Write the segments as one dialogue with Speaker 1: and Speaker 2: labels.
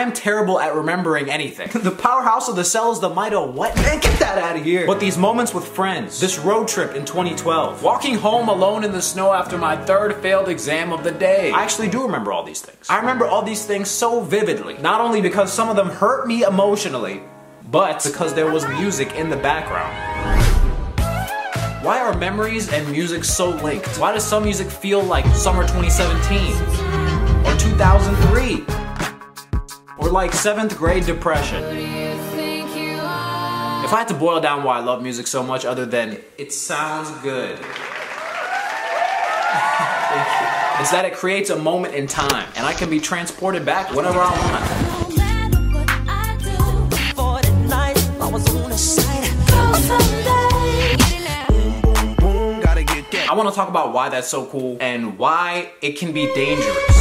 Speaker 1: I am terrible at remembering anything. the powerhouse of the cell is the might of what? Man, get that out of here. But these moments with friends, this road trip in 2012, walking home alone in the snow after my third failed exam of the day. I actually do remember all these things. I remember all these things so vividly. Not only because some of them hurt me emotionally, but because there was music in the background. Why are memories and music so linked? Why does some music feel like summer 2017? Or 2003? Or like 7th grade depression? If I had to boil down why I love music so much other than it sounds good. It's that it creates a moment in time and I can be transported back whenever I want. I want to talk about why that's so cool and why it can be dangerous.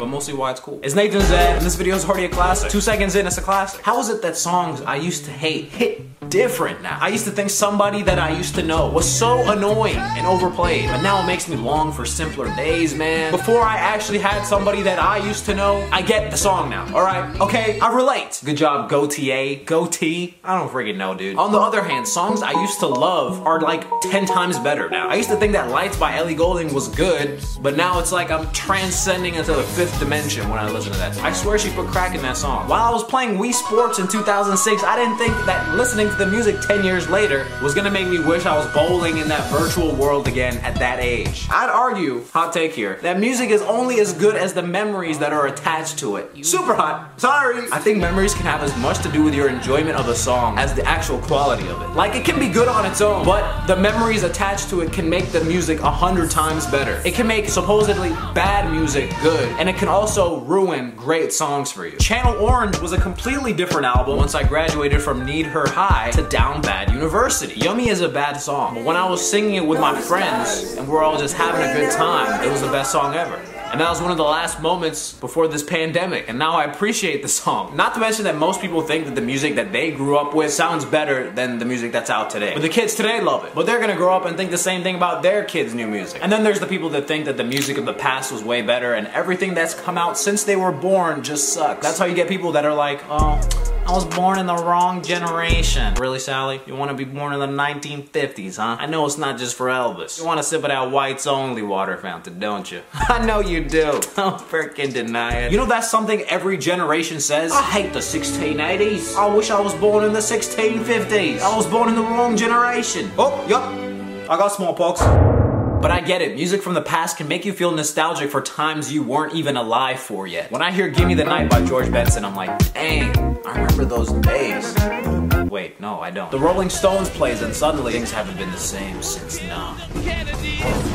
Speaker 1: But mostly why it's cool. It's Nathan Zed, and this video is already a classic. Two seconds in, it's a classic. How is it that songs I used to hate hit different now. I used to think somebody that I used to know was so annoying and overplayed, but now it makes me long for simpler days, man. Before I actually had somebody that I used to know, I get the song now, alright? Okay, I relate. Good job, GoTA, Goatee. I don't freaking know, dude. On the other hand, songs I used to love are like 10 times better now. I used to think that Lights by Ellie Goulding was good, but now it's like I'm transcending into the fifth dimension when I listen to that. I swear she put crack in that song. While I was playing Wii Sports in 2006, I didn't think that listening to the music 10 years later was gonna make me wish I was bowling in that virtual world again at that age. I'd argue, hot take here, that music is only as good as the memories that are attached to it. Super hot, sorry! I think memories can have as much to do with your enjoyment of a song as the actual quality of it. Like, it can be good on its own, but the memories attached to it can make the music a hundred times better. It can make supposedly bad music good, and it can also ruin great songs for you. Channel Orange was a completely different album once I graduated from Need Her High to Down Bad University. Yummy is a bad song, but when I was singing it with my friends and we're all just having a good time, it was the best song ever. And that was one of the last moments before this pandemic, and now I appreciate the song. Not to mention that most people think that the music that they grew up with sounds better than the music that's out today. But the kids today love it. But they're gonna grow up and think the same thing about their kids' new music. And then there's the people that think that the music of the past was way better and everything that's come out since they were born just sucks. That's how you get people that are like, oh, I was born in the wrong generation. Really, Sally? You want to be born in the 1950s, huh? I know it's not just for Elvis. You want to sip of that whites only water fountain, don't you? I know you do. Don't freaking deny it. You know that's something every generation says? I hate the 1680s. I wish I was born in the 1650s. I was born in the wrong generation. Oh, yup. I got smallpox. But I get it, music from the past can make you feel nostalgic for times you weren't even alive for yet. When I hear Gimme the Night by George Benson, I'm like, dang, I remember those days. Wait, no, I don't. The Rolling Stones plays and suddenly things haven't been the same since now.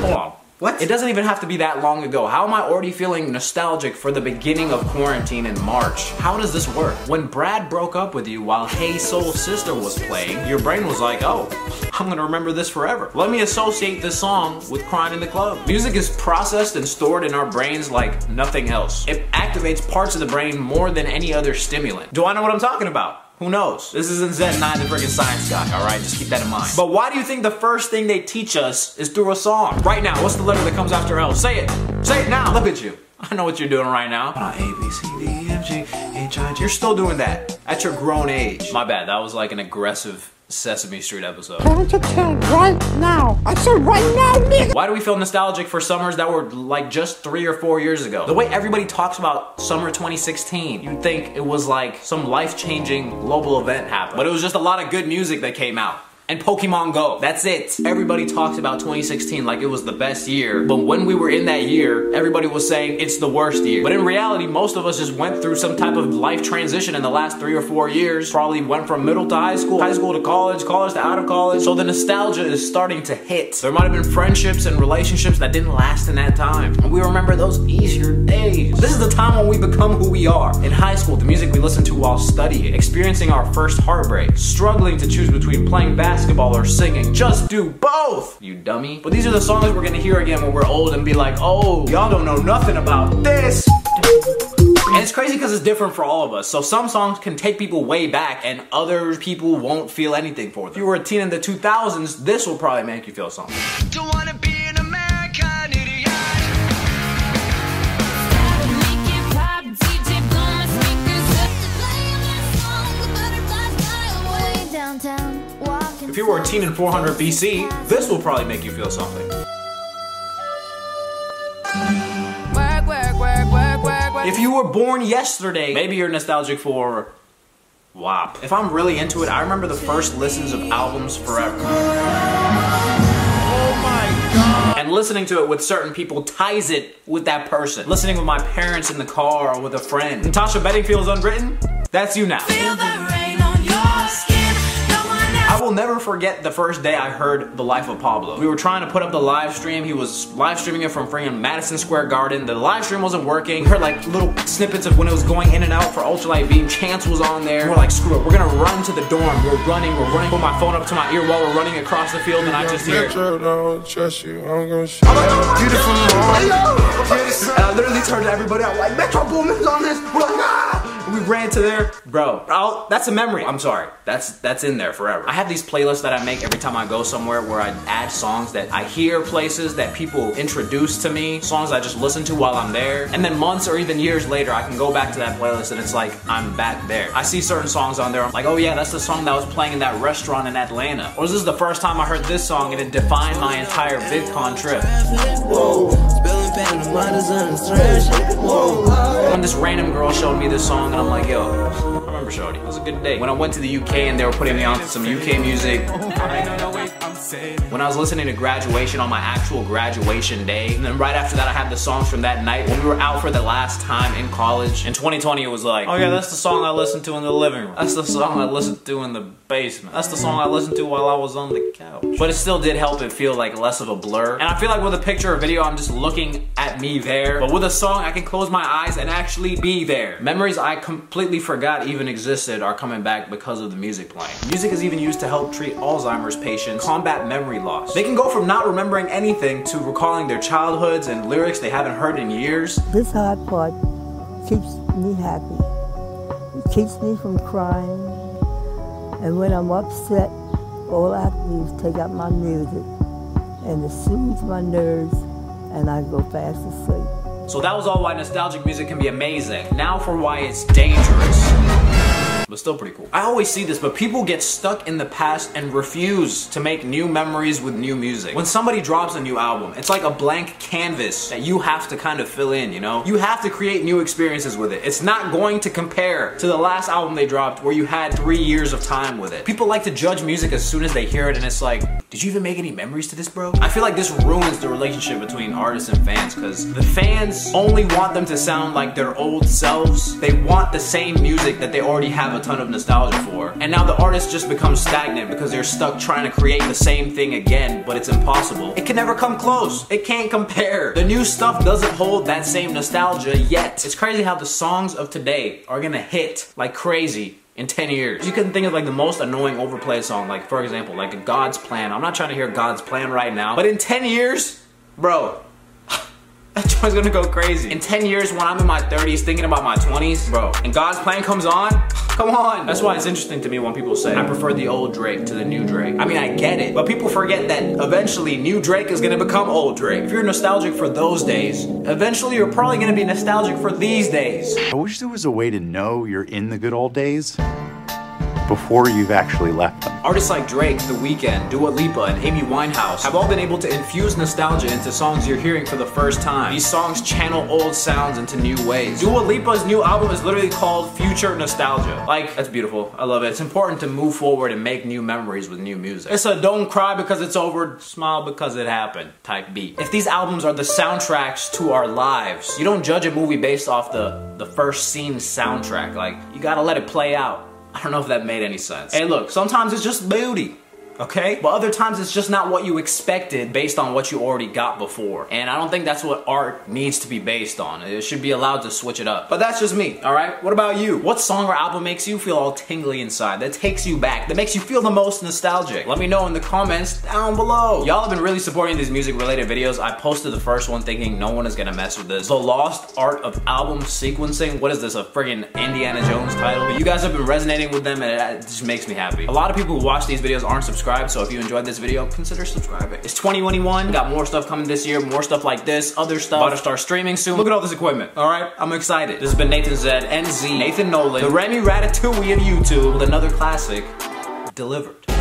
Speaker 1: Hold on. What? It doesn't even have to be that long ago. How am I already feeling nostalgic for the beginning of quarantine in March? How does this work? When Brad broke up with you while Hey Soul Sister was playing, your brain was like, oh, I'm gonna remember this forever. Let me associate this song with crying in the club. Music is processed and stored in our brains like nothing else. It activates parts of the brain more than any other stimulant. Do I know what I'm talking about? Who knows? This isn't Zed Nye the freaking science guy, alright? Just keep that in mind. But why do you think the first thing they teach us is through a song? Right now, what's the letter that comes after L? Say it! Say it now! Look at you. I know what you're doing right now. A, B, C, D, E, F, G, H, I, J. You're still doing that at your grown age. My bad, that was like an aggressive Sesame Street episode.
Speaker 2: To town right now. I said right now, nigga.
Speaker 1: Why do we feel nostalgic for summers that were like just three or four years ago? The way everybody talks about summer 2016, you'd think it was like some life-changing global event happened. But it was just a lot of good music that came out and Pokemon Go. That's it. Everybody talks about 2016 like it was the best year, but when we were in that year, everybody was saying it's the worst year. But in reality, most of us just went through some type of life transition in the last three or four years. Probably went from middle to high school, high school to college, college to out of college. So the nostalgia is starting to hit. There might have been friendships and relationships that didn't last in that time. And we remember those easier days. This is the time when we become who we are. In high school, the music we listened to while studying, experiencing our first heartbreak, struggling to choose between playing basketball basketball or singing. Just do both, you dummy. But these are the songs we're gonna hear again when we're old and be like, oh, y'all don't know nothing about this. And it's crazy because it's different for all of us. So some songs can take people way back and other people won't feel anything for them. If you were a teen in the 2000s, this will probably make you feel something.
Speaker 3: downtown. Why?
Speaker 1: If you were a teen in 400 BC, this will probably make you feel something. If you were born yesterday, maybe you're nostalgic for WAP. If I'm really into it, I remember the first listens of albums forever. And listening to it with certain people ties it with that person. Listening with my parents in the car or with a friend. Natasha Bedingfield's Unwritten? That's you now. I will never forget the first day I heard The Life of Pablo. We were trying to put up the live stream. He was live streaming it from freaking Madison Square Garden. The live stream wasn't working. We heard like little snippets of when it was going in and out for Ultralight Beam. Chance was on there. We're like, screw it. We're gonna run to the dorm. We're running. We're running. Put my phone up to my ear while we're running across the field, and I just hear.
Speaker 4: Metro, don't trust you. I'm gonna shoot. Beautiful morning.
Speaker 1: And I literally turned to everybody out like, Metro Boomin's on this. We're like, ah! And We ran to there, bro. I'll, that's a memory. I'm sorry. That's that's in there forever. I have these playlists that I make every time I go somewhere where I add songs that I hear places that people introduce to me, songs I just listen to while I'm there, and then months or even years later, I can go back to that playlist and it's like I'm back there. I see certain songs on there. I'm like, oh yeah, that's the song that was playing in that restaurant in Atlanta. Or this is the first time I heard this song and it defined my entire VidCon trip.
Speaker 5: Spilling pain, the miners on the trash. Whoa.
Speaker 1: When this random girl showed me this song, and I'm like, yo, I remember Shorty. It was a good day. When I went to the UK and they were putting me on to some UK music. When I was listening to graduation on my actual graduation day, and then right after that, I had the songs from that night when we were out for the last time in college. In 2020, it was like, oh yeah, that's the song I listened to in the living room. That's the song I listened to in the basement. That's the song I listened to while I was on the couch. But it still did help it feel like less of a blur. And I feel like with a picture or video, I'm just looking at me there. But with a song, I can close my eyes and actually be there. Memories I completely forgot even existed are coming back because of the music playing. Music is even used to help treat Alzheimer's patients, combat memory loss. They can go from not remembering anything to recalling their childhoods and lyrics they haven't heard in years.
Speaker 6: This hard part keeps me happy. It keeps me from crying. And when I'm upset, all I have to do is take out my music and it soothes my nerves and I go fast asleep.
Speaker 1: So that was all why nostalgic music can be amazing. Now for why it's dangerous. But still pretty cool. I always see this, but people get stuck in the past and refuse to make new memories with new music. When somebody drops a new album, it's like a blank canvas that you have to kind of fill in, you know? You have to create new experiences with it. It's not going to compare to the last album they dropped where you had three years of time with it. People like to judge music as soon as they hear it, and it's like, did you even make any memories to this, bro? I feel like this ruins the relationship between artists and fans because the fans only want them to sound like their old selves. They want the same music that they already have a ton of nostalgia for. And now the artist just becomes stagnant because they're stuck trying to create the same thing again, but it's impossible. It can never come close. It can't compare. The new stuff doesn't hold that same nostalgia yet. It's crazy how the songs of today are gonna hit like crazy in 10 years. You can think of like the most annoying overplayed song, like for example, like God's Plan. I'm not trying to hear God's Plan right now, but in 10 years, bro, that joint's gonna go crazy. In 10 years, when I'm in my 30s thinking about my 20s, bro, and God's Plan comes on, come on. That's why it's interesting to me when people say, I prefer the old Drake to the new Drake. I mean, I get it, but people forget that eventually new Drake is gonna become old Drake. If you're nostalgic for those days, eventually you're probably gonna be nostalgic for these days.
Speaker 7: I wish there was a way to know you're in the good old days before you've actually left them.
Speaker 1: Artists like Drake, The Weeknd, Dua Lipa, and Amy Winehouse have all been able to infuse nostalgia into songs you're hearing for the first time. These songs channel old sounds into new ways. Dua Lipa's new album is literally called Future Nostalgia. Like, that's beautiful. I love it. It's important to move forward and make new memories with new music. It's a don't cry because it's over, smile because it happened type beat. If these albums are the soundtracks to our lives, you don't judge a movie based off the, the first scene soundtrack. Like, you gotta let it play out. I don't know if that made any sense. Hey, look, sometimes it's just beauty. Okay? But other times it's just not what you expected based on what you already got before. And I don't think that's what art needs to be based on. It should be allowed to switch it up. But that's just me, alright? What about you? What song or album makes you feel all tingly inside? That takes you back? That makes you feel the most nostalgic? Let me know in the comments down below. Y'all have been really supporting these music related videos. I posted the first one thinking no one is gonna mess with this. The Lost Art of Album Sequencing. What is this, a friggin' Indiana Jones title? But you guys have been resonating with them and it just makes me happy. A lot of people who watch these videos aren't subscribed so if you enjoyed this video, consider subscribing. It's 2021, got more stuff coming this year, more stuff like this, other stuff. About to start streaming soon. Look at all this equipment, all right? I'm excited. This has been Nathan Zed, NZ, Nathan Nolan, the Remy Ratatouille of YouTube with another classic. delivered.